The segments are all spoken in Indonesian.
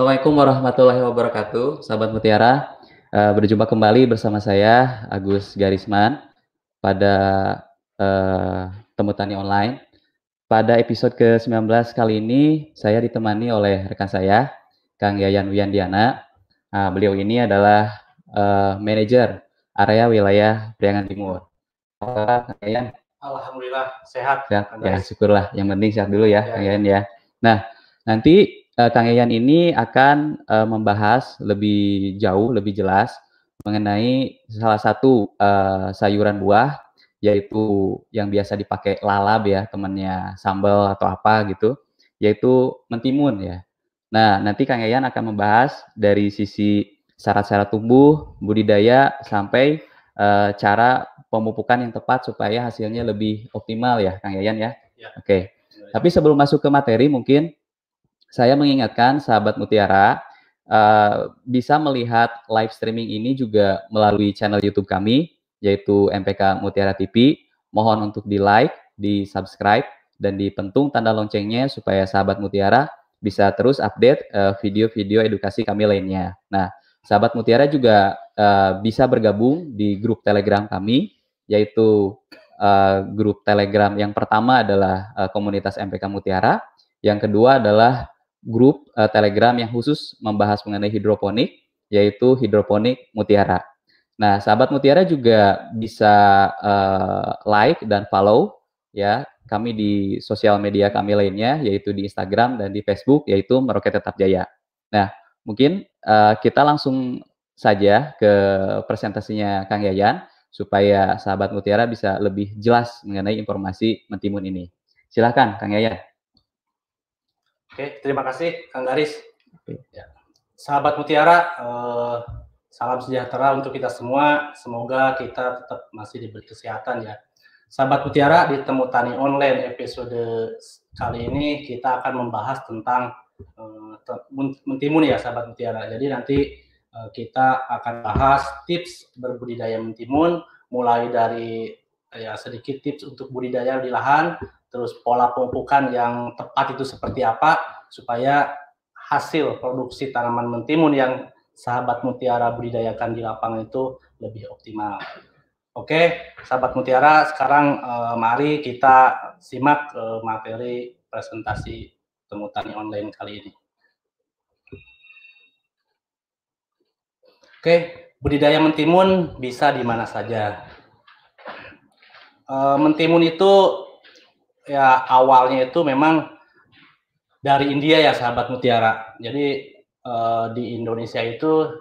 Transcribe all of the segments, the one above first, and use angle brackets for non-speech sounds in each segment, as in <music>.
Assalamualaikum warahmatullahi wabarakatuh, sahabat Mutiara. Uh, berjumpa kembali bersama saya Agus Garisman pada uh, Temu Tani Online. Pada episode ke-19 kali ini saya ditemani oleh rekan saya, Kang Yayan Wiyandiana. Nah, beliau ini adalah uh, manajer area wilayah Priangan Timur. Kang Yayan? Alhamdulillah sehat. Sehat. Ya, syukurlah. Yang penting sehat dulu ya, ya Kang Yayan ya. Nah, nanti uh, Kang Yayan ini akan uh, membahas lebih jauh, lebih jelas mengenai salah satu uh, sayuran buah yaitu yang biasa dipakai lalab ya temannya sambal atau apa gitu yaitu mentimun ya. Nah nanti Kang Yayan akan membahas dari sisi syarat-syarat tumbuh, budidaya sampai uh, cara pemupukan yang tepat supaya hasilnya lebih optimal ya Kang Yayan ya. ya. Oke. Okay. Tapi sebelum masuk ke materi mungkin saya mengingatkan sahabat Mutiara uh, bisa melihat live streaming ini juga melalui channel YouTube kami yaitu MPK Mutiara TV. Mohon untuk di like, di subscribe dan dipentung tanda loncengnya supaya sahabat Mutiara bisa terus update eh, video-video uh, edukasi kami lainnya. Nah, sahabat Mutiara juga uh, bisa bergabung di grup Telegram kami yaitu uh, grup Telegram yang pertama adalah uh, komunitas MPK Mutiara, yang kedua adalah grup uh, Telegram yang khusus membahas mengenai hidroponik, yaitu hidroponik Mutiara. Nah, sahabat Mutiara juga bisa uh, like dan follow ya kami di sosial media kami lainnya, yaitu di Instagram dan di Facebook, yaitu Meroket Tetap Jaya. Nah, mungkin uh, kita langsung saja ke presentasinya Kang Yayan supaya sahabat Mutiara bisa lebih jelas mengenai informasi mentimun ini. Silahkan, Kang Yayan. Oke, terima kasih Kang Garis. Ya. Sahabat Mutiara, eh, salam sejahtera untuk kita semua. Semoga kita tetap masih diberi kesehatan ya. Sahabat Mutiara, di Temu Tani Online episode kali ini kita akan membahas tentang eh, mentimun ya sahabat Mutiara. Jadi nanti eh, kita akan bahas tips berbudidaya mentimun mulai dari ya sedikit tips untuk budidaya di lahan, terus pola pemupukan yang tepat itu seperti apa supaya hasil produksi tanaman mentimun yang sahabat mutiara budidayakan di lapangan itu lebih optimal. Oke, sahabat mutiara, sekarang eh, mari kita simak eh, materi presentasi temu tani online kali ini. Oke, budidaya mentimun bisa di mana saja. Eh, mentimun itu ya awalnya itu memang dari India ya sahabat mutiara. Jadi uh, di Indonesia itu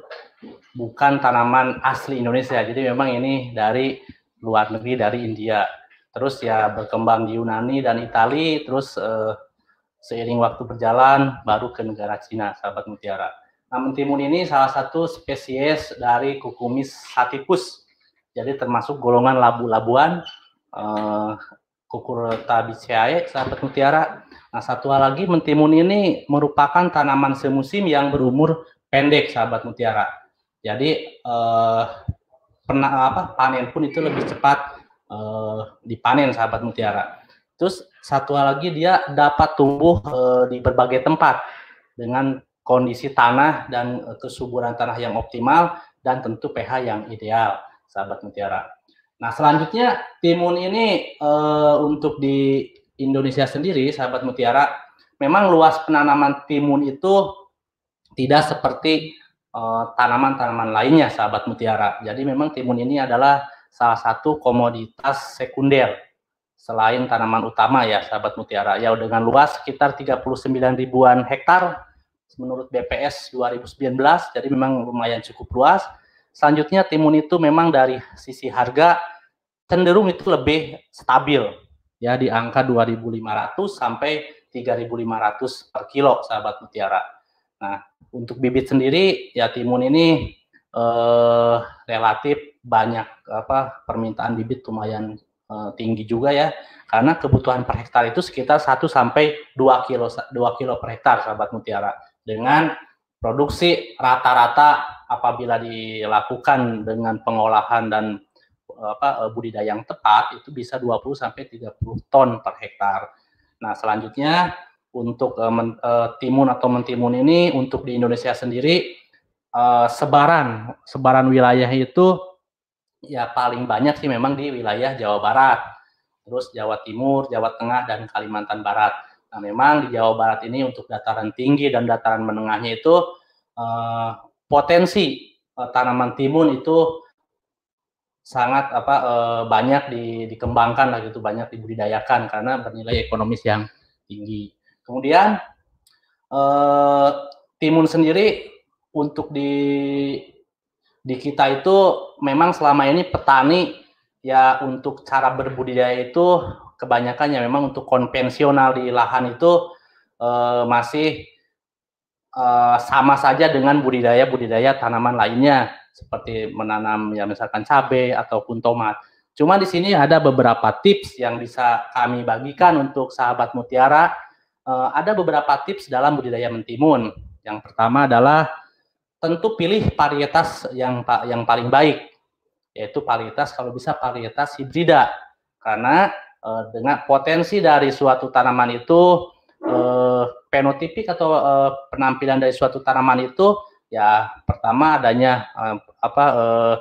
bukan tanaman asli Indonesia. Jadi memang ini dari luar negeri dari India. Terus ya berkembang di Yunani dan Italia. Terus uh, seiring waktu berjalan baru ke negara Cina sahabat mutiara. Nah mentimun ini salah satu spesies dari kukumis sativus. Jadi termasuk golongan labu-labuan. Uh, Cucurbitaceae, sahabat mutiara. Nah, satu hal lagi, mentimun ini merupakan tanaman semusim yang berumur pendek, sahabat mutiara. Jadi, eh, pernah apa panen pun itu lebih cepat eh, dipanen, sahabat mutiara. Terus satu hal lagi, dia dapat tumbuh eh, di berbagai tempat dengan kondisi tanah dan kesuburan tanah yang optimal dan tentu pH yang ideal, sahabat mutiara. Nah, selanjutnya timun ini uh, untuk di Indonesia sendiri, sahabat mutiara, memang luas penanaman timun itu tidak seperti eh, tanaman-tanaman uh, lainnya, sahabat mutiara. Jadi memang timun ini adalah salah satu komoditas sekunder selain tanaman utama ya, sahabat mutiara. Ya dengan luas sekitar 39 ribuan hektar menurut BPS 2019, jadi memang lumayan cukup luas Selanjutnya timun itu memang dari sisi harga cenderung itu lebih stabil. Ya di angka 2.500 sampai 3.500 per kilo sahabat mutiara. Nah, untuk bibit sendiri ya timun ini eh, relatif banyak apa permintaan bibit lumayan eh, tinggi juga ya. Karena kebutuhan per hektar itu sekitar 1 sampai 2 kilo 2 kilo per hektar sahabat mutiara. Dengan produksi rata-rata apabila dilakukan dengan pengolahan dan apa budidaya yang tepat itu bisa 20 sampai 30 ton per hektar. Nah, selanjutnya untuk uh, men, uh, timun atau mentimun ini untuk di Indonesia sendiri uh, sebaran sebaran wilayah itu ya paling banyak sih memang di wilayah Jawa Barat, terus Jawa Timur, Jawa Tengah dan Kalimantan Barat. Nah, memang di Jawa Barat ini untuk dataran tinggi dan dataran menengahnya itu uh, potensi uh, tanaman timun itu sangat apa uh, banyak di, dikembangkan lah gitu, banyak dibudidayakan karena bernilai ekonomis yang tinggi. Kemudian uh, timun sendiri untuk di di kita itu memang selama ini petani ya untuk cara berbudidaya itu kebanyakan ya memang untuk konvensional di lahan itu masih uh, sama saja dengan budidaya-budidaya tanaman lainnya seperti menanam ya misalkan cabai ataupun tomat. Cuma di sini ada beberapa tips yang bisa kami bagikan untuk sahabat mutiara. Uh, ada beberapa tips dalam budidaya mentimun. Yang pertama adalah tentu pilih varietas yang yang paling baik, yaitu varietas kalau bisa varietas hibrida. Karena uh, dengan potensi dari suatu tanaman itu uh, penotipik atau uh, penampilan dari suatu tanaman itu ya pertama adanya uh, apa uh,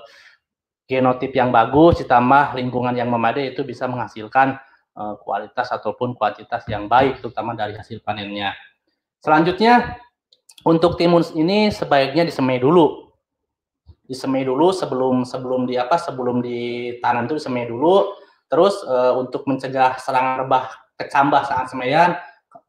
genotip yang bagus ditambah lingkungan yang memadai itu bisa menghasilkan uh, kualitas ataupun kuantitas yang baik terutama dari hasil panennya. Selanjutnya untuk timun ini sebaiknya disemai dulu. Disemai dulu sebelum sebelum di apa sebelum ditanam itu disemai dulu Terus uh, untuk mencegah serangan rebah kecambah saat semaian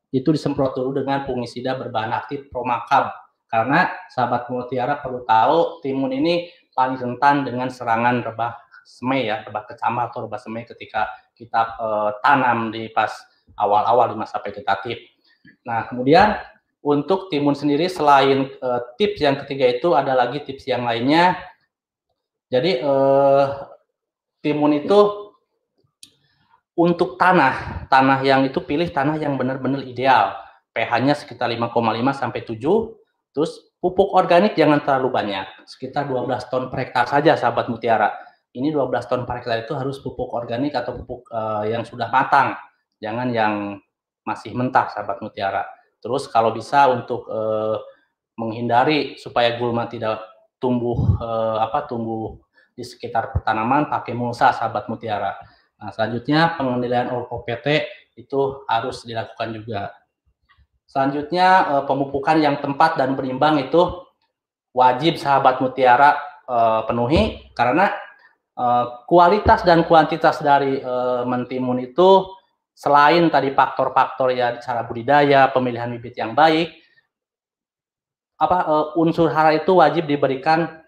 itu disemprot dulu dengan fungisida berbahan aktif Promakab. Karena sahabat mutiara perlu tahu timun ini paling rentan dengan serangan rebah semai ya, rebah kecambah atau rebah semai ketika kita uh, tanam di pas awal-awal di masa vegetatif. Nah, kemudian untuk timun sendiri selain uh, tips yang ketiga itu ada lagi tips yang lainnya. Jadi uh, timun itu untuk tanah, tanah yang itu pilih tanah yang benar-benar ideal. pH-nya sekitar 5,5 sampai 7. Terus pupuk organik jangan terlalu banyak, sekitar 12 ton per hektar saja sahabat mutiara. Ini 12 ton per hektar itu harus pupuk organik atau pupuk uh, yang sudah matang, jangan yang masih mentah sahabat mutiara. Terus kalau bisa untuk uh, menghindari supaya gulma tidak tumbuh uh, apa tumbuh di sekitar tanaman pakai mulsa sahabat mutiara Nah, selanjutnya pengendalian OPT itu harus dilakukan juga. Selanjutnya eh, pemupukan yang tempat dan berimbang itu wajib sahabat mutiara eh, penuhi karena eh, kualitas dan kuantitas dari mentimun itu selain tadi faktor-faktor ya cara budidaya, pemilihan bibit yang baik, apa unsur hara itu wajib diberikan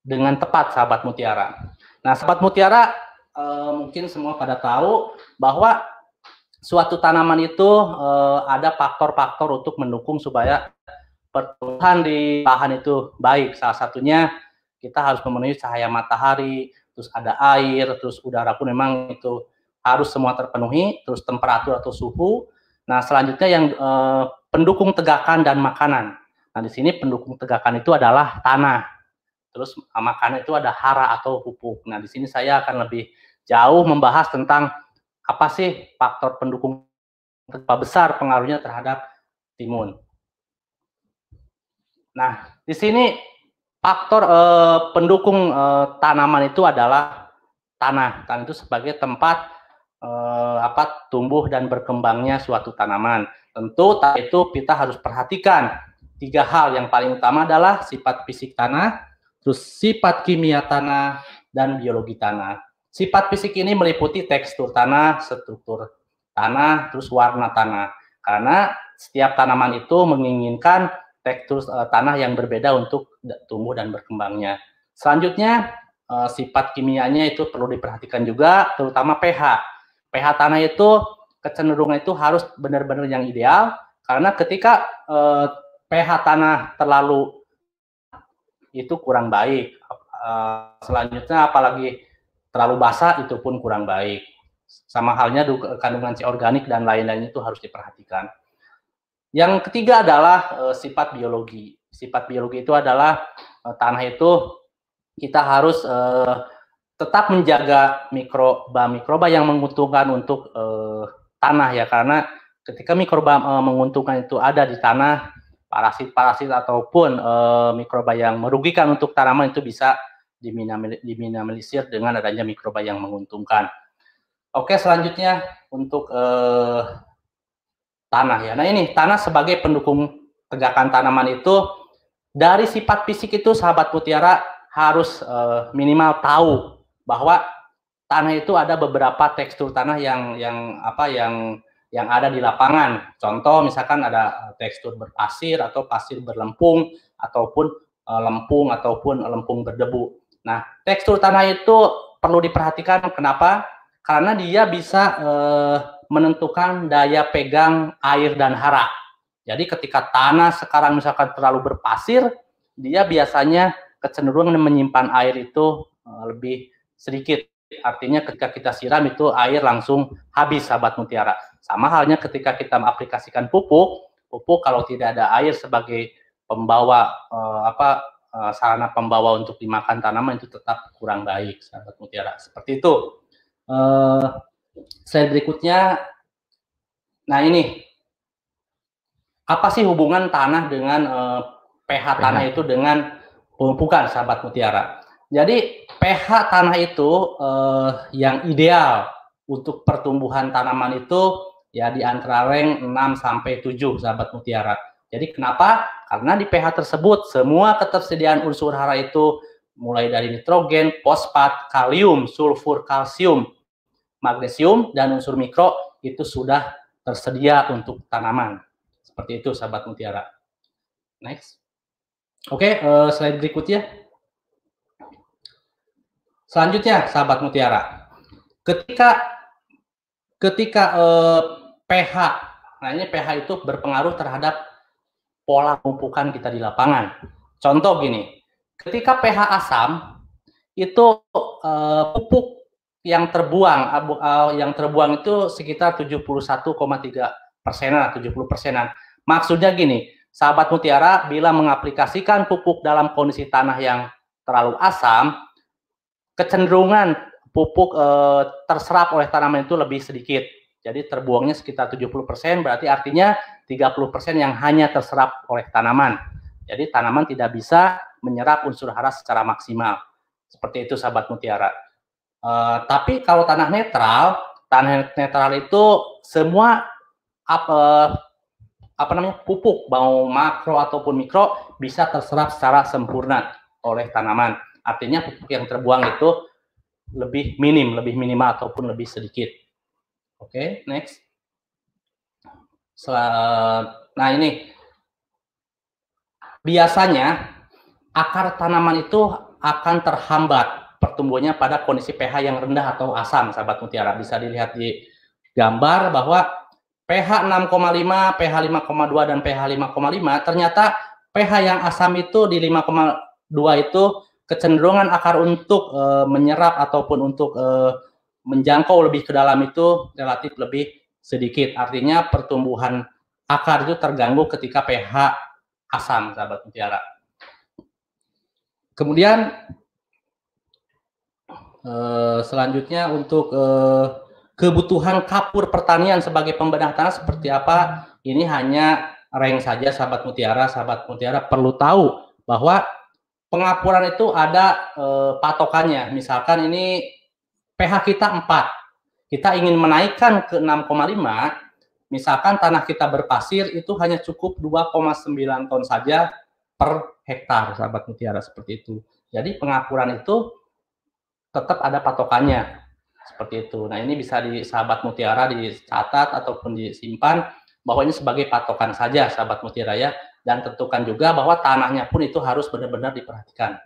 dengan tepat sahabat mutiara. Nah, sahabat mutiara uh, mungkin semua pada tahu bahwa suatu tanaman itu uh, ada faktor-faktor untuk mendukung supaya pertumbuhan di lahan itu baik. Salah satunya kita harus memenuhi cahaya matahari, terus ada air, terus udara pun memang itu harus semua terpenuhi, terus temperatur atau suhu. Nah, selanjutnya yang eh, pendukung tegakan dan makanan. Nah, di sini pendukung tegakan itu adalah tanah. Terus makanan itu ada hara atau pupuk. Nah, di sini saya akan lebih jauh membahas tentang apa sih faktor pendukung berapa besar pengaruhnya terhadap timun. Nah, di sini faktor eh, pendukung eh, tanaman itu adalah tanah. Tanah itu sebagai tempat eh, apa tumbuh dan berkembangnya suatu tanaman. Tentu itu kita harus perhatikan tiga hal. Yang paling utama adalah sifat fisik tanah, terus sifat kimia tanah dan biologi tanah. Sifat fisik ini meliputi tekstur tanah, struktur tanah, terus warna tanah. Karena setiap tanaman itu menginginkan tekstur uh, tanah yang berbeda untuk tumbuh dan berkembangnya. Selanjutnya, uh, sifat kimianya itu perlu diperhatikan juga, terutama pH. pH tanah itu kecenderungan itu harus benar-benar yang ideal, karena ketika uh, pH tanah terlalu itu kurang baik. Selanjutnya apalagi terlalu basah itu pun kurang baik. Sama halnya kandungan C organik dan lain-lain itu harus diperhatikan. Yang ketiga adalah e, sifat biologi. Sifat biologi itu adalah e, tanah itu kita harus e, tetap menjaga mikroba mikroba yang menguntungkan untuk e, tanah ya karena ketika mikroba e, menguntungkan itu ada di tanah, parasit-parasit ataupun e, mikroba yang merugikan untuk tanaman itu bisa diminimalisir dengan adanya mikroba yang menguntungkan. Oke, selanjutnya untuk e, tanah ya. Nah ini tanah sebagai pendukung tegakan tanaman itu dari sifat fisik itu sahabat mutiara harus e, minimal tahu bahwa tanah itu ada beberapa tekstur tanah yang yang apa yang yang ada di lapangan. Contoh misalkan ada tekstur berpasir atau pasir berlempung ataupun e, lempung ataupun lempung berdebu. Nah, tekstur tanah itu perlu diperhatikan kenapa? Karena dia bisa e, menentukan daya pegang air dan hara. Jadi ketika tanah sekarang misalkan terlalu berpasir, dia biasanya kecenderungan menyimpan air itu e, lebih sedikit. Artinya ketika kita siram itu air langsung habis sahabat mutiara. Sama halnya ketika kita mengaplikasikan pupuk, pupuk kalau tidak ada air sebagai pembawa eh, apa eh, sarana pembawa untuk dimakan tanaman itu tetap kurang baik, sahabat mutiara. Seperti itu. Eh, slide berikutnya, nah ini apa sih hubungan tanah dengan eh, pH tanah itu dengan pemupukan, sahabat mutiara? Jadi pH tanah itu eh, yang ideal untuk pertumbuhan tanaman itu ya di antara rank 6 sampai 7 sahabat mutiara. Jadi kenapa? Karena di pH tersebut semua ketersediaan unsur hara itu mulai dari nitrogen, fosfat, kalium, sulfur, kalsium, magnesium dan unsur mikro itu sudah tersedia untuk tanaman. Seperti itu sahabat mutiara. Next. Oke, uh, slide berikutnya. Selanjutnya sahabat mutiara. Ketika ketika uh, pH. Nah, ini pH itu berpengaruh terhadap pola pempukan kita di lapangan. Contoh gini, ketika pH asam itu uh, pupuk yang terbuang uh, yang terbuang itu sekitar 71,3 persenan, 70 persenan. Maksudnya gini, sahabat mutiara bila mengaplikasikan pupuk dalam kondisi tanah yang terlalu asam, kecenderungan pupuk e, terserap oleh tanaman itu lebih sedikit. Jadi terbuangnya sekitar 70%, berarti artinya 30% yang hanya terserap oleh tanaman. Jadi tanaman tidak bisa menyerap unsur hara secara maksimal. Seperti itu sahabat mutiara. Uh, tapi kalau tanah netral, tanah netral itu semua apa apa namanya pupuk mau makro ataupun mikro bisa terserap secara sempurna oleh tanaman. Artinya pupuk yang terbuang itu lebih minim, lebih minimal ataupun lebih sedikit. Oke, okay, next. Nah ini biasanya akar tanaman itu akan terhambat pertumbuhannya pada kondisi pH yang rendah atau asam, sahabat mutiara. Bisa dilihat di gambar bahwa pH 6,5, pH 5,2 dan pH 5,5 ternyata pH yang asam itu di 5,2 itu kecenderungan akar untuk e, menyerap ataupun untuk e, menjangkau lebih ke dalam itu relatif lebih sedikit. Artinya pertumbuhan akar itu terganggu ketika pH asam, sahabat mutiara. Kemudian eh, selanjutnya untuk eh, kebutuhan kapur pertanian sebagai pembedah tanah seperti apa? Ini hanya rank saja, sahabat mutiara. Sahabat mutiara perlu tahu bahwa pengapuran itu ada eh, patokannya. Misalkan ini pH kita 4. Kita ingin menaikkan ke 6,5, misalkan tanah kita berpasir itu hanya cukup 2,9 ton saja per hektar, sahabat mutiara seperti itu. Jadi pengapuran itu tetap ada patokannya seperti itu. Nah ini bisa di sahabat mutiara dicatat ataupun disimpan bahwa ini sebagai patokan saja sahabat mutiara ya dan tentukan juga bahwa tanahnya pun itu harus benar-benar diperhatikan.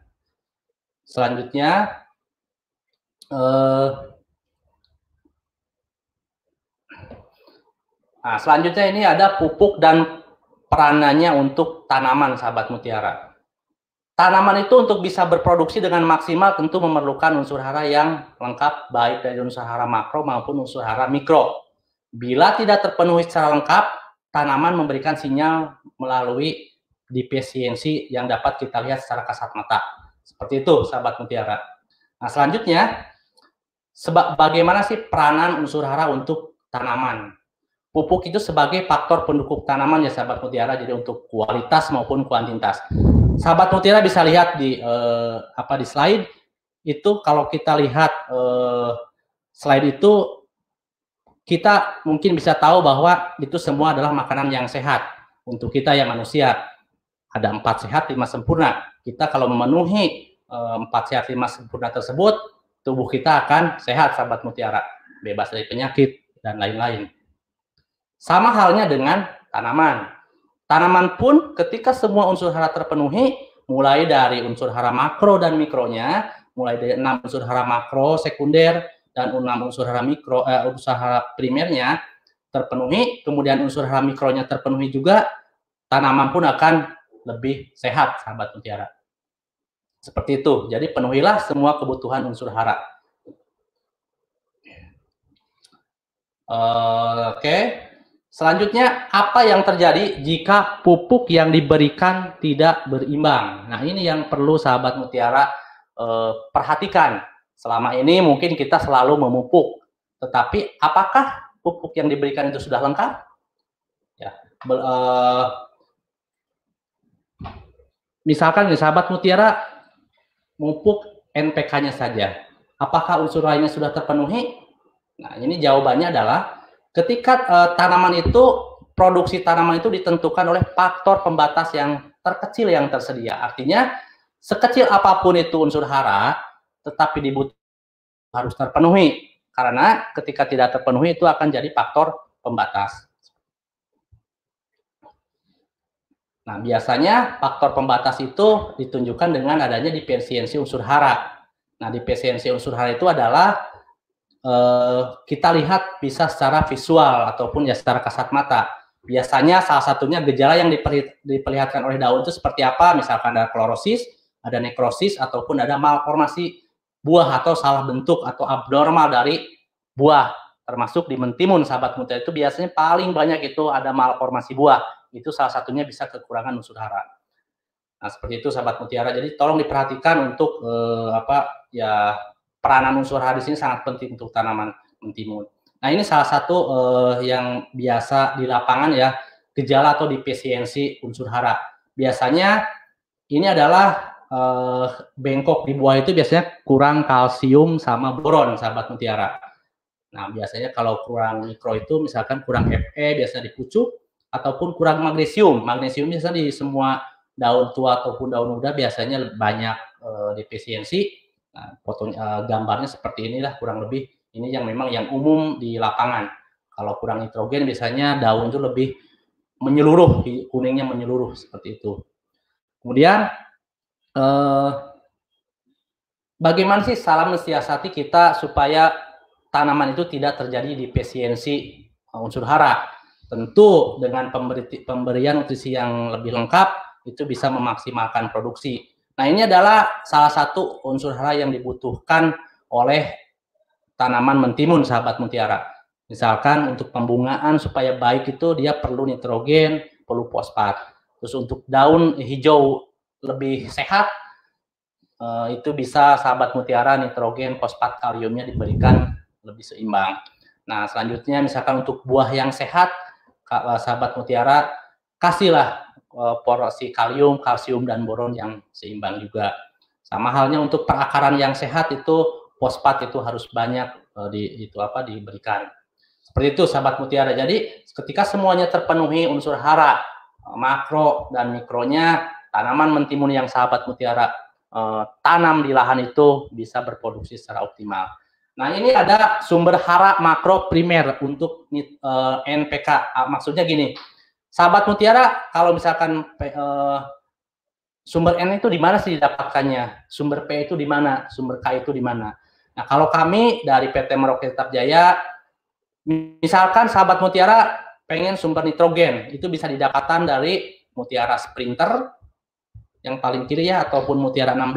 Selanjutnya Uh, nah, selanjutnya ini ada pupuk dan peranannya untuk tanaman sahabat mutiara. Tanaman itu untuk bisa berproduksi dengan maksimal tentu memerlukan unsur hara yang lengkap baik dari unsur hara makro maupun unsur hara mikro. Bila tidak terpenuhi secara lengkap, tanaman memberikan sinyal melalui defisiensi yang dapat kita lihat secara kasat mata. Seperti itu, sahabat mutiara. Nah, selanjutnya, Sebab bagaimana sih peranan unsur hara untuk tanaman? Pupuk itu sebagai faktor pendukung tanaman ya sahabat mutiara jadi untuk kualitas maupun kuantitas. Sahabat mutiara bisa lihat di eh, apa di slide itu kalau kita lihat eh, slide itu kita mungkin bisa tahu bahwa itu semua adalah makanan yang sehat untuk kita yang manusia. Ada empat sehat lima sempurna. Kita kalau memenuhi eh, empat sehat lima sempurna tersebut, tubuh kita akan sehat sahabat mutiara, bebas dari penyakit dan lain-lain. Sama halnya dengan tanaman. Tanaman pun ketika semua unsur hara terpenuhi, mulai dari unsur hara makro dan mikronya, mulai dari enam unsur hara makro, sekunder, dan enam unsur hara mikro, eh, unsur hara primernya terpenuhi, kemudian unsur hara mikronya terpenuhi juga, tanaman pun akan lebih sehat, sahabat mutiara. Seperti itu. Jadi penuhilah semua kebutuhan unsur hara. Uh, Oke. Selanjutnya, apa yang terjadi jika pupuk yang diberikan tidak berimbang? Nah, ini yang perlu sahabat mutiara eh, perhatikan. Selama ini mungkin kita selalu memupuk, tetapi apakah pupuk yang diberikan itu sudah lengkap? Ya, be, eh, misalkan nih sahabat mutiara memupuk NPK-nya saja. Apakah unsur lainnya sudah terpenuhi? Nah, ini jawabannya adalah Ketika uh, tanaman itu produksi tanaman itu ditentukan oleh faktor pembatas yang terkecil yang tersedia. Artinya sekecil apa pun itu unsur hara, tetapi dibutuhkan harus terpenuhi. Karena ketika tidak terpenuhi itu akan jadi faktor pembatas. Nah, biasanya faktor pembatas itu ditunjukkan dengan adanya difisiensi unsur hara. Nah, difisiensi unsur hara itu adalah Eh, kita lihat bisa secara visual ataupun ya secara kasat mata. Biasanya salah satunya gejala yang diperlihatkan oleh daun itu seperti apa? Misalkan ada klorosis, ada nekrosis, ataupun ada malformasi buah atau salah bentuk atau abnormal dari buah. Termasuk di mentimun, sahabat muda itu biasanya paling banyak itu ada malformasi buah. Itu salah satunya bisa kekurangan unsur hara. Nah, seperti itu sahabat mutiara. Jadi tolong diperhatikan untuk eh, apa ya peranan unsur hara di sini sangat penting untuk tanaman mentimun. Nah, ini salah satu uh, yang biasa di lapangan ya, gejala atau defisiensi unsur hara. Biasanya ini adalah uh, bengkok di buah itu biasanya kurang kalsium sama boron, sahabat mutiara. Nah, biasanya kalau kurang mikro itu misalkan kurang Fe biasanya di pucuk ataupun kurang magnesium. Magnesium biasanya di semua daun tua ataupun daun muda biasanya banyak uh, defisiensi Nah, fotonya uh, gambarnya seperti inilah kurang lebih ini yang memang yang umum di lapangan. Kalau kurang nitrogen biasanya daun itu lebih menyeluruh, kuningnya menyeluruh seperti itu. Kemudian uh, bagaimana sih salam mensiasati kita supaya tanaman itu tidak terjadi defisiensi unsur hara? Tentu dengan pemberi, pemberian nutrisi yang lebih lengkap itu bisa memaksimalkan produksi Nah, ini adalah salah satu unsur hara yang dibutuhkan oleh tanaman mentimun, sahabat mutiara. Misalkan untuk pembungaan supaya baik itu dia perlu nitrogen, perlu fosfat. Terus untuk daun hijau lebih sehat, eh, itu bisa sahabat mutiara nitrogen, fosfat, kaliumnya diberikan lebih seimbang. Nah, selanjutnya misalkan untuk buah yang sehat, sahabat mutiara kasihlah porsi kalium, kalsium dan boron yang seimbang juga. Sama halnya untuk perakaran yang sehat itu fosfat itu harus banyak uh, di itu apa diberikan. Seperti itu sahabat mutiara. Jadi ketika semuanya terpenuhi unsur hara, uh, makro dan mikronya, tanaman mentimun yang sahabat mutiara tanam di lahan itu bisa berproduksi secara optimal. Nah, ini ada sumber hara makro primer untuk NPK. Uh, maksudnya gini, Sahabat Mutiara, kalau misalkan uh, sumber N itu di mana sih didapatkannya? Sumber P itu di mana? Sumber K itu di mana? Nah, kalau kami dari PT Merauke Tetap Jaya, misalkan sahabat Mutiara pengen sumber nitrogen, itu bisa didapatkan dari Mutiara Sprinter yang paling kiri ya, ataupun Mutiara 16,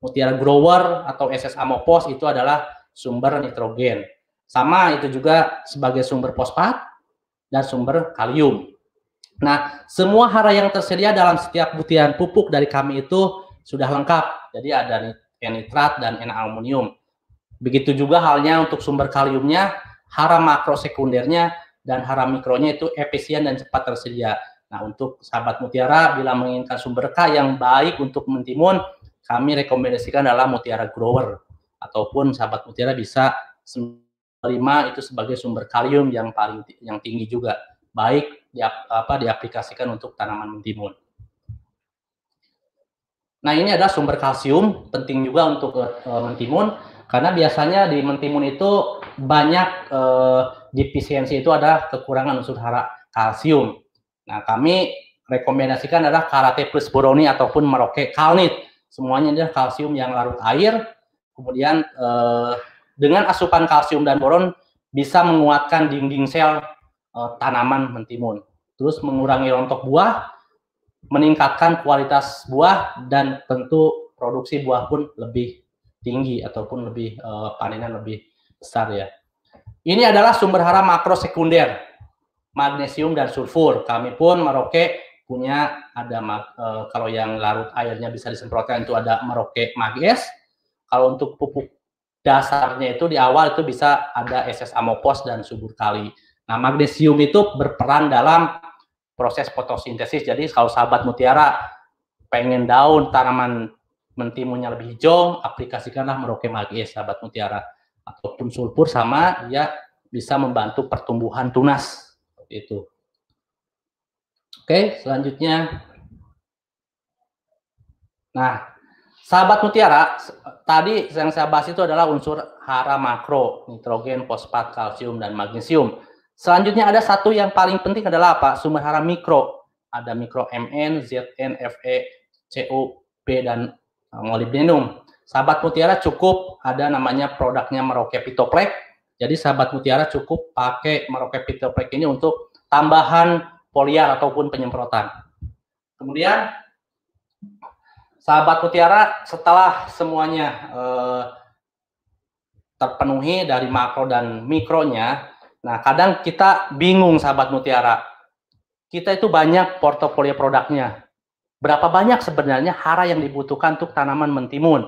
Mutiara Grower atau SS Amopos itu adalah sumber nitrogen. Sama itu juga sebagai sumber fosfat, dan sumber kalium. Nah, semua hara yang tersedia dalam setiap butiran pupuk dari kami itu sudah lengkap. Jadi ada nitrat dan N-aluminium. Begitu juga halnya untuk sumber kaliumnya, hara makro sekundernya dan hara mikronya itu efisien dan cepat tersedia. Nah, untuk sahabat mutiara bila menginginkan sumber K yang baik untuk mentimun, kami rekomendasikan adalah mutiara grower ataupun sahabat mutiara bisa menerima itu sebagai sumber kalium yang paling yang tinggi juga baik di, apa diaplikasikan untuk tanaman mentimun. Nah, ini adalah sumber kalsium penting juga untuk uh, mentimun karena biasanya di mentimun itu banyak uh, defisiensi itu ada kekurangan unsur hara kalsium. Nah, kami rekomendasikan adalah karate plus boroni ataupun meroke kalnit. Semuanya adalah kalsium yang larut air. Kemudian eh, dengan asupan kalsium dan boron bisa menguatkan dinding sel eh, tanaman mentimun. Terus mengurangi rontok buah, meningkatkan kualitas buah dan tentu produksi buah pun lebih tinggi ataupun lebih eh, panenan lebih besar ya. Ini adalah sumber hara makro sekunder, magnesium dan sulfur. Kami pun Merauke punya ada uh, kalau yang larut airnya bisa disemprotkan itu ada Merauke Mages. Kalau untuk pupuk dasarnya itu di awal itu bisa ada SS Amopos dan subur kali. Nah, magnesium itu berperan dalam proses fotosintesis. Jadi kalau sahabat mutiara pengen daun tanaman mentimunnya lebih hijau, aplikasikanlah Merauke Mages sahabat mutiara ataupun sulfur sama dia bisa membantu pertumbuhan tunas itu. Oke, selanjutnya. Nah, sahabat mutiara, tadi yang saya bahas itu adalah unsur hara makro, nitrogen, fosfat, kalsium, dan magnesium. Selanjutnya ada satu yang paling penting adalah apa? Sumber hara mikro. Ada mikro MN, ZN, Fe, CO, B, dan eh, molybdenum. Sahabat Mutiara cukup ada namanya produknya Merauke Pitoplek. Jadi sahabat Mutiara cukup pakai Merauke Pitoplek ini untuk tambahan poliar ataupun penyemprotan. Kemudian sahabat Mutiara setelah semuanya eh, terpenuhi dari makro dan mikronya, nah kadang kita bingung sahabat Mutiara. Kita itu banyak portofolio produknya. Berapa banyak sebenarnya hara yang dibutuhkan untuk tanaman mentimun?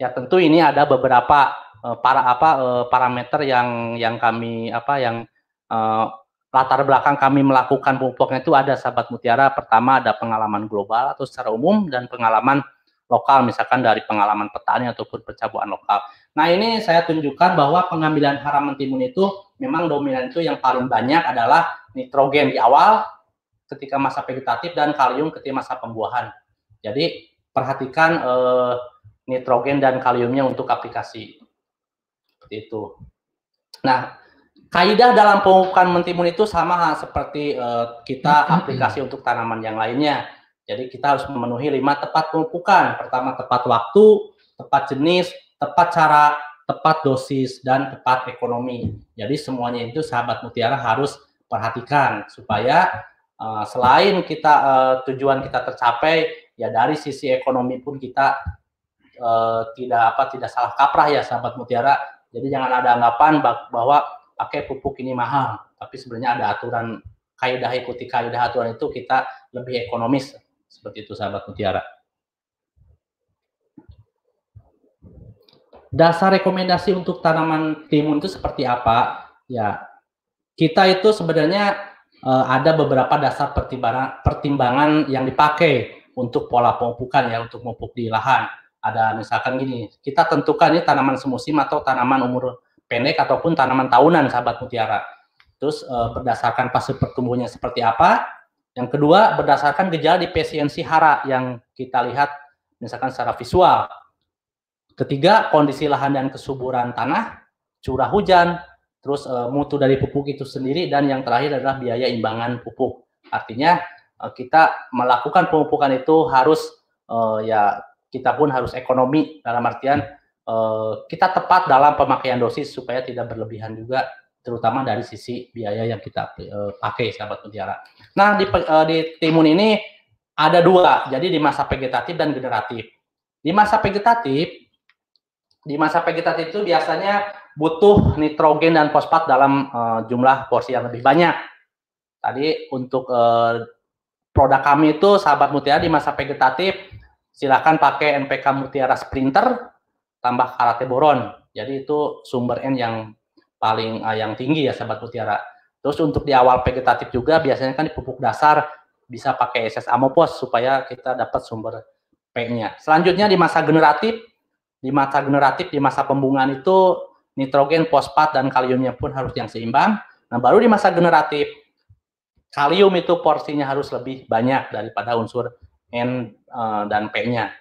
Ya tentu ini ada beberapa uh, para apa uh, parameter yang yang kami apa yang uh, latar belakang kami melakukan pupuknya itu ada sahabat mutiara. Pertama ada pengalaman global atau secara umum dan pengalaman lokal misalkan dari pengalaman petani ataupun percabuan lokal. Nah ini saya tunjukkan bahwa pengambilan hara mentimun itu memang dominan itu yang paling banyak adalah nitrogen di awal ketika masa vegetatif dan kalium ketika masa pembuahan. Jadi perhatikan eh, nitrogen dan kaliumnya untuk aplikasi. Seperti itu. Nah, kaidah dalam pemupukan mentimun itu sama seperti uh, kita aplikasi untuk tanaman yang lainnya. Jadi kita harus memenuhi lima tepat pemupukan. Pertama tepat waktu, tepat jenis, tepat cara, tepat dosis, dan tepat ekonomi. Jadi semuanya itu sahabat mutiara harus perhatikan supaya uh, selain kita uh, tujuan kita tercapai, ya dari sisi ekonomi pun kita uh, tidak apa tidak salah kaprah ya sahabat mutiara. Jadi jangan ada anggapan bahwa pakai pupuk ini mahal, tapi sebenarnya ada aturan kaidah ikuti kaidah aturan itu kita lebih ekonomis seperti itu sahabat mutiara. Dasar rekomendasi untuk tanaman timun itu seperti apa? Ya, kita itu sebenarnya uh, ada beberapa dasar pertimbangan pertimbangan yang dipakai untuk pola pemupukan ya untuk memupuk di lahan ada misalkan gini, kita tentukan ini tanaman semusim atau tanaman umur pendek ataupun tanaman tahunan sahabat mutiara. Terus e, berdasarkan fase pertumbuhannya seperti apa. Yang kedua berdasarkan gejala defisiensi hara yang kita lihat misalkan secara visual. Ketiga kondisi lahan dan kesuburan tanah, curah hujan, terus e, mutu dari pupuk itu sendiri dan yang terakhir adalah biaya imbangan pupuk. Artinya e, kita melakukan pemupukan itu harus e, ya kita pun harus ekonomi dalam artian uh, kita tepat dalam pemakaian dosis supaya tidak berlebihan juga terutama dari sisi biaya yang kita uh, pakai sahabat mutiara. Nah di uh, di timun ini ada dua, jadi di masa vegetatif dan generatif. Di masa vegetatif, di masa vegetatif itu biasanya butuh nitrogen dan fosfat dalam uh, jumlah porsi yang lebih banyak. Tadi untuk uh, produk kami itu sahabat mutiara di masa vegetatif silakan pakai NPK Mutiara Sprinter tambah karate boron. Jadi itu sumber N yang paling uh, yang tinggi ya sahabat mutiara. Terus untuk di awal vegetatif juga biasanya kan di pupuk dasar bisa pakai SS Amopos supaya kita dapat sumber P-nya. Selanjutnya di masa generatif, di masa generatif di masa pembungaan itu nitrogen, fosfat dan kaliumnya pun harus yang seimbang. Nah, baru di masa generatif kalium itu porsinya harus lebih banyak daripada unsur N uh, dan P-nya.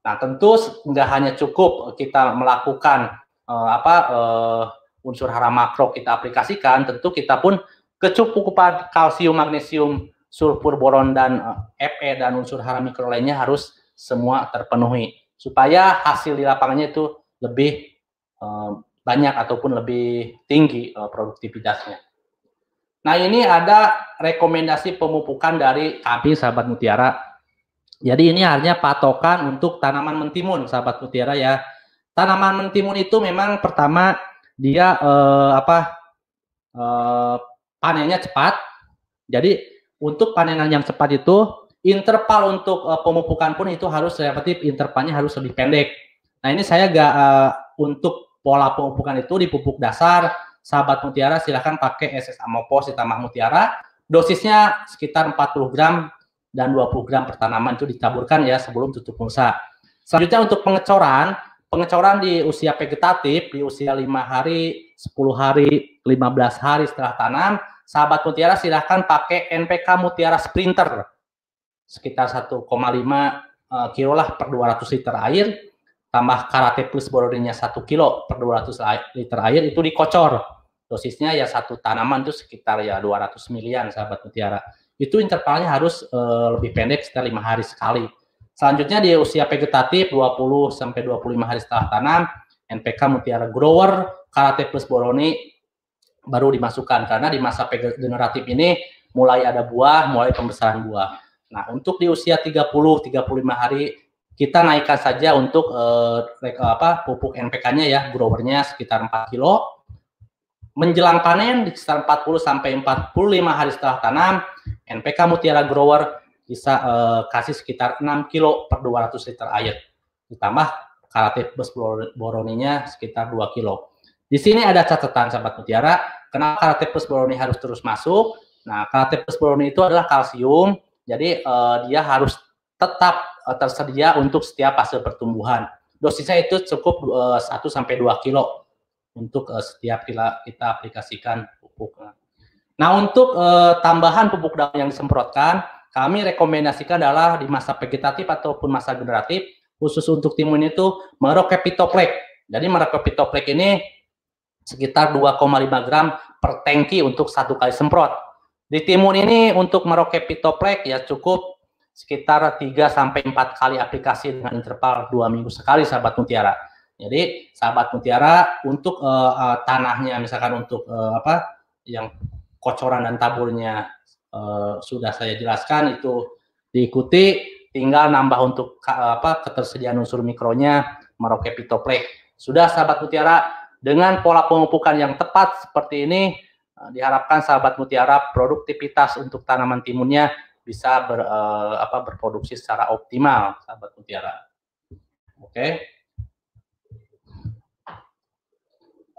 Nah, tentu nggak hanya cukup kita melakukan uh, apa uh, unsur hara makro kita aplikasikan, tentu kita pun kecukupan kalsium, magnesium, sulfur, boron dan uh, Fe dan unsur hara mikro lainnya harus semua terpenuhi supaya hasil di lapangannya itu lebih uh, banyak ataupun lebih tinggi uh, produktivitasnya. Nah ini ada rekomendasi pemupukan dari kami sahabat mutiara. Jadi ini hanya patokan untuk tanaman mentimun sahabat mutiara ya. Tanaman mentimun itu memang pertama dia eh, apa eh, panennya cepat. Jadi untuk panenan yang cepat itu interval untuk eh, pemupukan pun itu harus relatif intervalnya harus lebih pendek. Nah ini saya gak eh, untuk pola pemupukan itu di pupuk dasar sahabat mutiara silahkan pakai SS Amopos ditambah mutiara. Dosisnya sekitar 40 gram dan 20 gram per tanaman itu ditaburkan ya sebelum tutup mulsa. Selanjutnya untuk pengecoran, pengecoran di usia vegetatif di usia 5 hari, 10 hari, 15 hari setelah tanam, sahabat mutiara silahkan pakai NPK Mutiara Sprinter. Sekitar 1,5 uh, kilo lah per 200 liter air tambah karate plus borodinya 1 kilo per 200 liter air itu dikocor. Dosisnya ya satu tanaman itu sekitar ya 200 milian sahabat mutiara itu intervalnya harus uh, lebih pendek sekitar lima hari sekali Selanjutnya di usia vegetatif 20 sampai 25 hari setelah tanam, NPK Mutiara Grower, Karate Plus Boroni baru dimasukkan karena di masa generatif ini mulai ada buah, mulai pembesaran buah. Nah, untuk di usia 30 35 hari kita naikkan saja untuk eh, apa pupuk NPK-nya ya, growernya sekitar 4 kilo. Menjelang panen di sekitar 40 sampai 45 hari setelah tanam, NPK Mutiara Grower bisa uh, kasih sekitar 6 kilo per 200 liter air. Ditambah karate bus boroninya sekitar 2 kilo. Di sini ada catatan sahabat mutiara, kenapa karate plus boroni harus terus masuk. Nah, karate plus boroni itu adalah kalsium, jadi uh, dia harus tetap uh, tersedia untuk setiap fase pertumbuhan. Dosisnya itu cukup uh, 1 sampai 2 kilo untuk uh, setiap kita, kita aplikasikan pupuk. Nah, untuk uh, tambahan pupuk daun yang disemprotkan, kami rekomendasikan adalah di masa vegetatif ataupun masa generatif, khusus untuk timun itu merokepitoplek. Jadi merokepitoplek ini sekitar 2,5 gram per tangki untuk satu kali semprot. Di timun ini untuk merokepitoplek ya cukup sekitar 3 sampai 4 kali aplikasi dengan interval 2 minggu sekali sahabat mutiara. Jadi sahabat mutiara untuk uh, uh, tanahnya misalkan untuk uh, apa yang kocoran dan taburnya uh, sudah saya jelaskan itu diikuti tinggal nambah untuk apa ketersediaan unsur mikronya Maroke Pitoplek. Sudah sahabat mutiara dengan pola pemupukan yang tepat seperti ini uh, diharapkan sahabat mutiara produktivitas untuk tanaman timunnya bisa ber, uh, apa berproduksi secara optimal sahabat mutiara. Oke. Okay.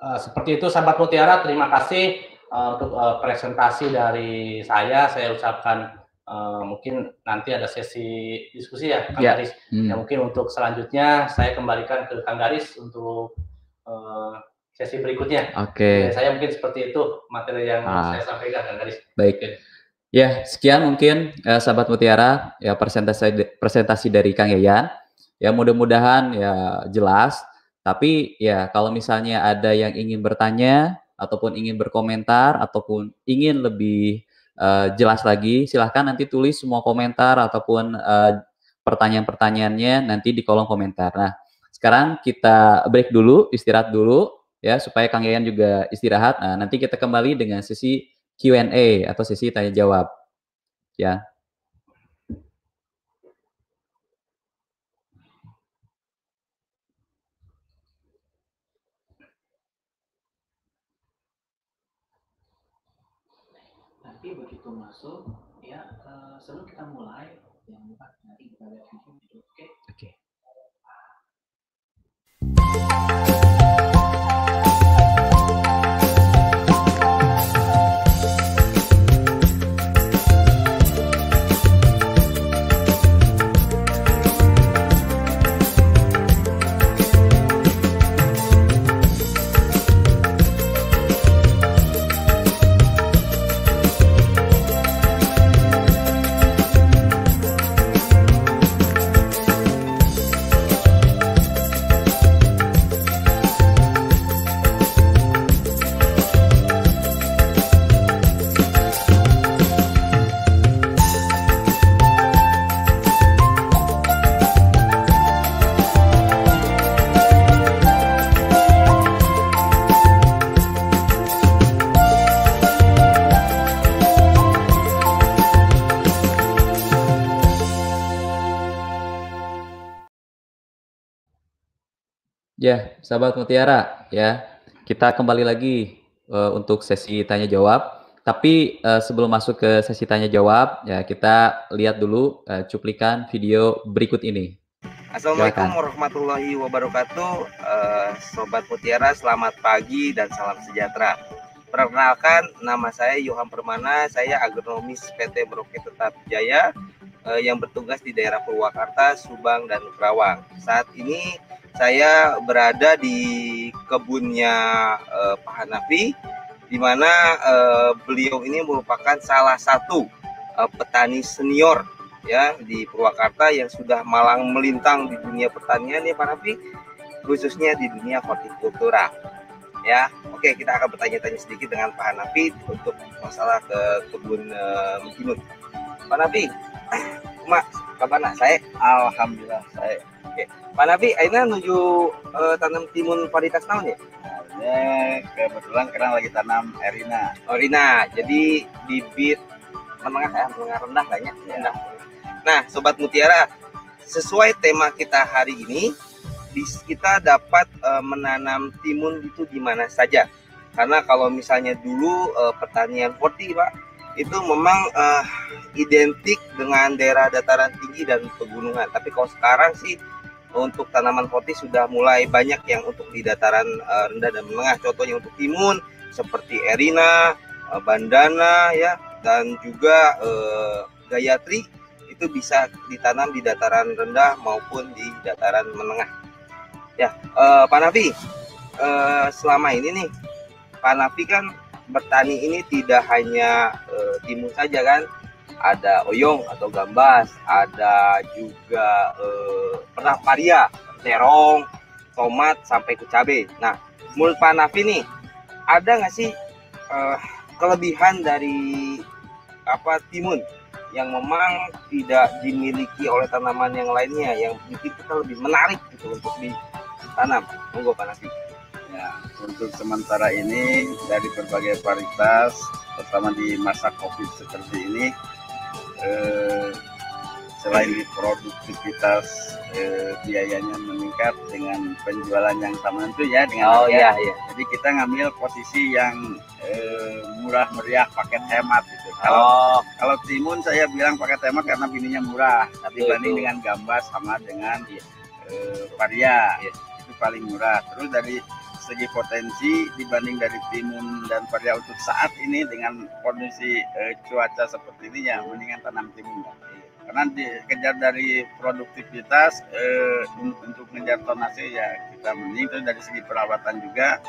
Uh, seperti itu sahabat mutiara, terima kasih untuk uh, presentasi dari saya saya ucapkan uh, mungkin nanti ada sesi diskusi ya Kang yeah. Garis. Hmm. Ya mungkin untuk selanjutnya saya kembalikan ke Kang Garis untuk uh, sesi berikutnya. Oke. Okay. saya mungkin seperti itu materi yang ah. saya sampaikan Kang Garis. Baik. Okay. Ya, sekian mungkin eh, sahabat Mutiara ya presentasi presentasi dari Kang Yayan. Ya mudah-mudahan ya jelas. Tapi ya kalau misalnya ada yang ingin bertanya ataupun ingin berkomentar ataupun ingin lebih uh, jelas lagi, silahkan nanti tulis semua komentar ataupun uh, pertanyaan-pertanyaannya nanti di kolom komentar. Nah, sekarang kita break dulu, istirahat dulu ya supaya Kang Yayan juga istirahat. Nah, nanti kita kembali dengan sesi Q&A atau sesi tanya jawab. Ya. Sahabat Mutiara, ya kita kembali lagi uh, untuk sesi tanya jawab. Tapi uh, sebelum masuk ke sesi tanya jawab, ya kita lihat dulu uh, cuplikan video berikut ini. Assalamualaikum Silakan. warahmatullahi wabarakatuh, uh, Sobat Mutiara, selamat pagi dan salam sejahtera. Perkenalkan, nama saya Yohan Permana, saya agronomis PT Merauke Tetap Jaya uh, yang bertugas di daerah Purwakarta, Subang, dan Kerawang. Saat ini saya berada di kebunnya uh, Pak Hanafi di mana uh, beliau ini merupakan salah satu uh, petani senior ya di Purwakarta yang sudah malang melintang di dunia pertanian ya Pak Nafi khususnya di dunia hortikultura ya. Oke kita akan bertanya-tanya sedikit dengan Pak Nafi untuk masalah ke kebun uh, Pak Nafi Mak kabar saya Alhamdulillah saya oke Pak Nafi Aina menuju uh, tanam timun varietas tahun ya Ya, kebetulan sekarang lagi tanam Erina. Oh, Erina. Jadi bibit menengah ya, menengah rendah banyak ya. rendah. Nah, sobat Mutiara, sesuai tema kita hari ini, kita dapat uh, menanam timun itu di mana saja. Karena kalau misalnya dulu uh, pertanian horti, Pak, itu memang uh, identik dengan daerah dataran tinggi dan pegunungan. Tapi kalau sekarang sih untuk tanaman poti sudah mulai banyak yang untuk di dataran uh, rendah dan menengah contohnya untuk timun seperti erina uh, bandana ya dan juga uh, gayatri itu bisa ditanam di dataran rendah maupun di dataran menengah ya uh, Pak Nafi uh, selama ini nih Pak Nafi kan bertani ini tidak hanya uh, timun saja kan ada oyong atau gambas, ada juga eh, pernah paria, terong, tomat sampai ke cabai. Nah, Nafi nih, ada nggak sih eh, kelebihan dari apa timun yang memang tidak dimiliki oleh tanaman yang lainnya yang bikin kita lebih menarik gitu untuk ditanam? Monggo Pak Nafi. Ya, untuk sementara ini dari berbagai varietas, terutama di masa COVID seperti ini, eh, selain di produktivitas eh, biayanya meningkat dengan penjualan yang sama itu ya dengan oh iya iya. Jadi kita ngambil posisi yang eh, murah meriah paket hemat gitu. Kalau oh. kalau timun saya bilang paket hemat karena bininya murah tapi dibanding dengan gambas sama dengan eh, varia iya. itu paling murah. Terus dari segi potensi dibanding dari timun dan varia untuk saat ini dengan kondisi eh, cuaca seperti ini ya mendingan tanam timun karena dikejar dari produktivitas eh, untuk mengejar tonase ya kita mending. Itu dari segi perawatan juga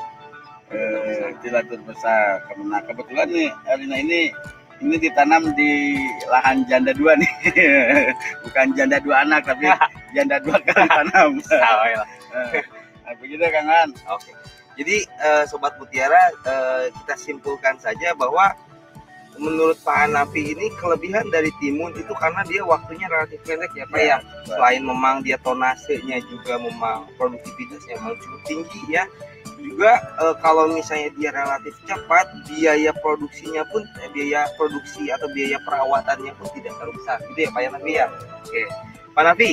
eh, tidak terbesar karena kebetulan nih Arina ini ini ditanam di lahan janda dua nih. <laughs> Bukan janda dua anak tapi <laughs> janda dua kali tanam <laughs> nah, begitu Kang An oke okay. Jadi uh, sobat Mutiara uh, kita simpulkan saja bahwa menurut Pak Hanafi ini kelebihan dari timun itu karena dia waktunya relatif pendek ya Pak ya. ya. Selain memang dia tonasenya juga memang produktivitasnya memang cukup tinggi ya. Juga uh, kalau misalnya dia relatif cepat, biaya produksinya pun eh, biaya produksi atau biaya perawatannya pun tidak terlalu besar. Gitu ya Pak Hanafi ya. Oke. Pak Hanafi,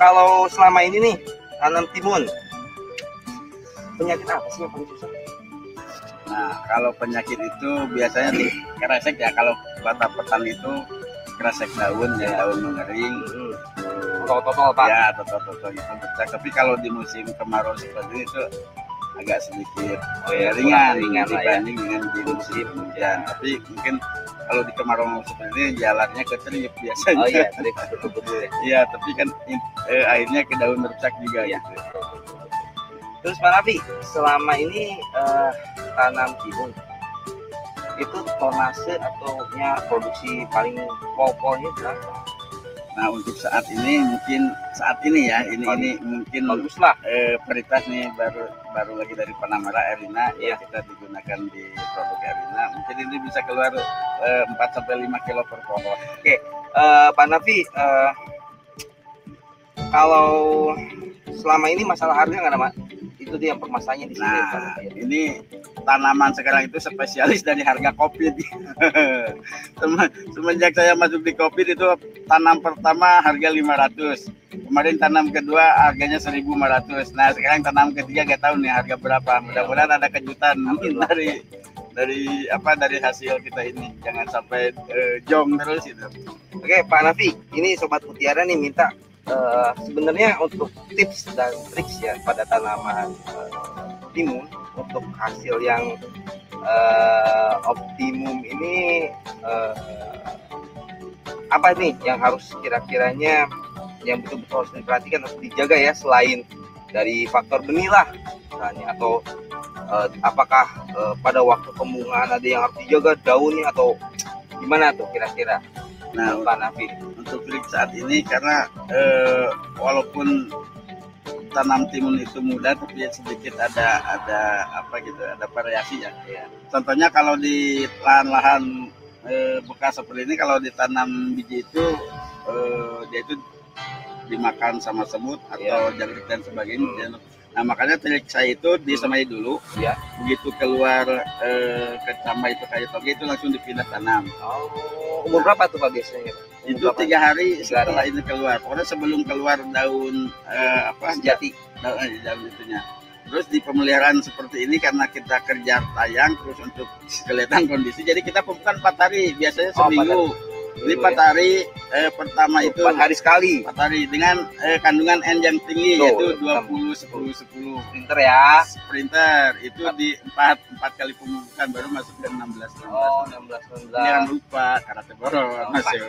kalau selama ini nih tanam timun penyakit apa sih yang paling susah? Nah, kalau penyakit itu biasanya di kresek ya. Kalau kata petani itu kresek daun ya, daun mengering. Hmm. Total pak? Ya, total total itu bercak. Tapi kalau di musim kemarau seperti itu agak sedikit oh, ya, ringan, ringan ya. dibanding ya. dengan di musim hujan. Tapi mungkin kalau di kemarau seperti ini jalannya ke trip biasanya. Oh iya, trip betul ya. Iya, tapi kan eh, airnya ke daun bercak juga ya. gitu. Terus Pak Rafi, selama ini uh, tanam timun itu tonase atau nya produksi paling pokoknya berapa? Nah untuk saat ini mungkin saat ini ya ini ini mungkin bagus lah eh, prioritas nih baru baru lagi dari Panamera Erina ya kita digunakan di produk Erina mungkin ini bisa keluar eh, 4 sampai lima kilo per pohon. Oke, uh, Pak Nafi uh, kalau selama ini masalah harga nggak ada itu dia permasalahannya di sini. Nah, ini tanaman sekarang itu spesialis dari harga kopi. <laughs> Semenjak saya masuk di kopi itu tanam pertama harga 500. Kemarin tanam kedua harganya 1.500. Nah, sekarang tanam ketiga gak tahu nih harga berapa. Mudah-mudahan ada kejutan dari dari apa dari hasil kita ini jangan sampai uh, jong terus itu. Oke Pak Nafi, ini sobat mutiara nih minta uh, sebenarnya untuk tips dan triks ya pada tanaman uh, timun untuk hasil yang uh, optimum ini uh, apa nih yang harus kira-kiranya yang betul-betul harus diperhatikan harus dijaga ya selain dari faktor benih lah misalnya atau uh, apakah uh, pada waktu pembungaan ada yang harus dijaga daunnya atau gimana tuh kira-kira nah Nafi untuk klik saat ini karena uh, walaupun tanam timun itu mudah tapi sedikit ada ada apa gitu ada variasi ya. ya. Contohnya kalau di lahan-lahan e, bekas seperti ini kalau ditanam biji itu e, dia itu dimakan sama semut atau ya. jangkrik dan sebagainya. Hmm. Nah makanya trik saya itu disemai dulu, ya. begitu keluar eh, kecambah itu kayu toge itu langsung dipindah tanam. Oh, umur berapa tuh pak biasanya? Umur itu berapa? tiga hari setelah ini keluar. Pokoknya sebelum keluar daun eh, apa? Jati. Daun, eh, daun itunya. Terus di pemeliharaan seperti ini karena kita kerja tayang terus untuk kelihatan kondisi, jadi kita pemukan empat hari, biasanya oh, seminggu. Oh, jadi empat hari eh, pertama itu empat hari sekali. Empat hari dengan eh, kandungan N yang tinggi Loh, yaitu 20 10 10. Sprinter ya. Sprinter itu di empat empat kali pemupukan baru masuk ke 16 16. Oh, 16 16. Jangan lupa karate boron oh, masuk.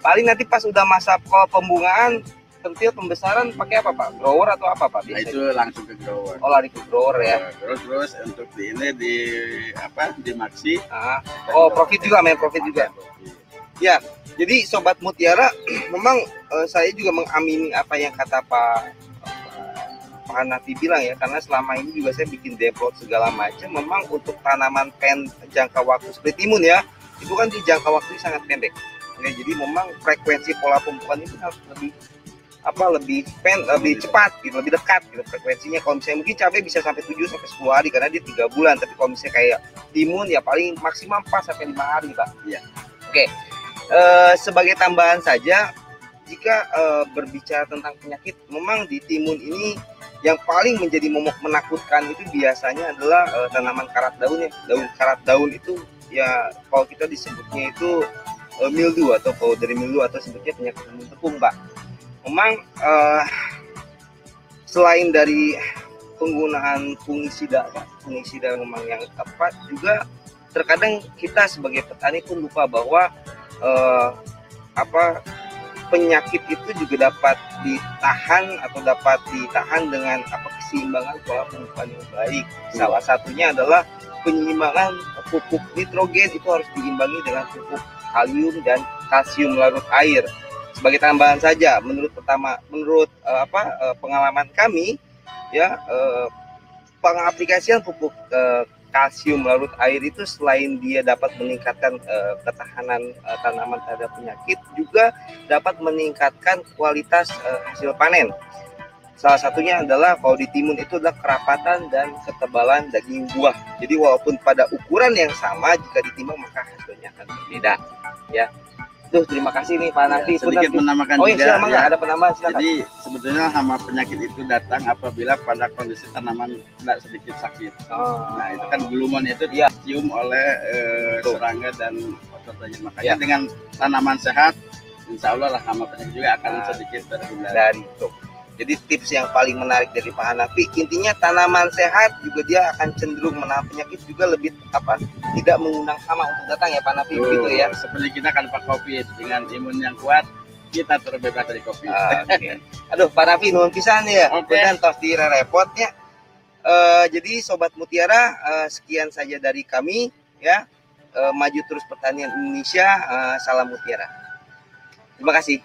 Paling nanti pas udah masa pembungaan pentil pembesaran pakai apa pak? Grower atau apa pak? Biasanya? Nah, itu langsung ke grower. Oh lari ke grower ya. Terus terus untuk di ini di apa di maxi. Ah. Oh profit juga main profit juga. Ya, jadi sobat Mutiara, <clears throat> memang uh, saya juga mengamini apa yang kata Pak Pak Hanafi bilang ya, karena selama ini juga saya bikin depot segala macam. Memang untuk tanaman pen jangka waktu seperti timun ya, itu kan di jangka waktu sangat pendek. Ya, jadi memang frekuensi pola pemupukan itu harus lebih apa lebih pen lebih cepat gitu lebih dekat gitu frekuensinya kalau misalnya mungkin cabai bisa sampai 7 sampai 10 hari karena dia tiga bulan tapi kalau misalnya kayak timun ya paling maksimal 4 sampai 5 hari pak iya oke Uh, sebagai tambahan saja, jika uh, berbicara tentang penyakit, memang di timun ini yang paling menjadi momok menakutkan itu biasanya adalah uh, tanaman karat daun ya. Daun karat daun itu ya kalau kita disebutnya itu uh, mildew atau kalau dari mildew atau sebutnya penyakit daun tepung, Pak. Memang uh, selain dari penggunaan fungisida, fungisida memang yang tepat juga terkadang kita sebagai petani pun lupa bahwa uh, apa penyakit itu juga dapat ditahan atau dapat ditahan dengan apa keseimbangan pola pemupukan yang baik. Salah satunya adalah penyeimbangan pupuk nitrogen itu harus diimbangi dengan pupuk kalium dan kalsium larut air. Sebagai tambahan saja, menurut pertama, menurut uh, apa uh, pengalaman kami, ya uh, pengaplikasian pupuk uh, kalsium larut air itu selain dia dapat meningkatkan uh, ketahanan uh, tanaman terhadap penyakit juga dapat meningkatkan kualitas uh, hasil panen. Salah satunya adalah kalau di timun itu adalah kerapatan dan ketebalan daging buah. Jadi walaupun pada ukuran yang sama jika ditimbang maka hasilnya akan berbeda. Ya, Duh, terima kasih nih Pak Nafi. Ya, sedikit menambahkan oh, iya, juga. ya. ada penambahan silakan. Jadi sebetulnya hama penyakit itu datang apabila pada kondisi tanaman tidak sedikit sakit. Oh. Nah itu kan gulumon itu ya. cium oleh eh, serangga dan kotorannya. Makanya ya. dengan tanaman sehat, insya Allah lah hama penyakit juga akan nah, sedikit terhindar. Dari itu. Jadi tips yang paling menarik dari Pak Hanafi, intinya tanaman sehat juga dia akan cenderung menahan penyakit juga lebih apa tidak mengundang sama untuk datang ya Pak Hanafi oh, gitu ya. Seperti kita kan Pak Covid dengan imun yang kuat kita terbebas dari COVID. Okay. Aduh Pak Hanafi nuhun pisan ya. Oke. Okay. Dan tos repotnya. Uh, jadi sobat Mutiara uh, sekian saja dari kami ya. Uh, maju terus pertanian Indonesia. Uh, salam Mutiara. Terima kasih.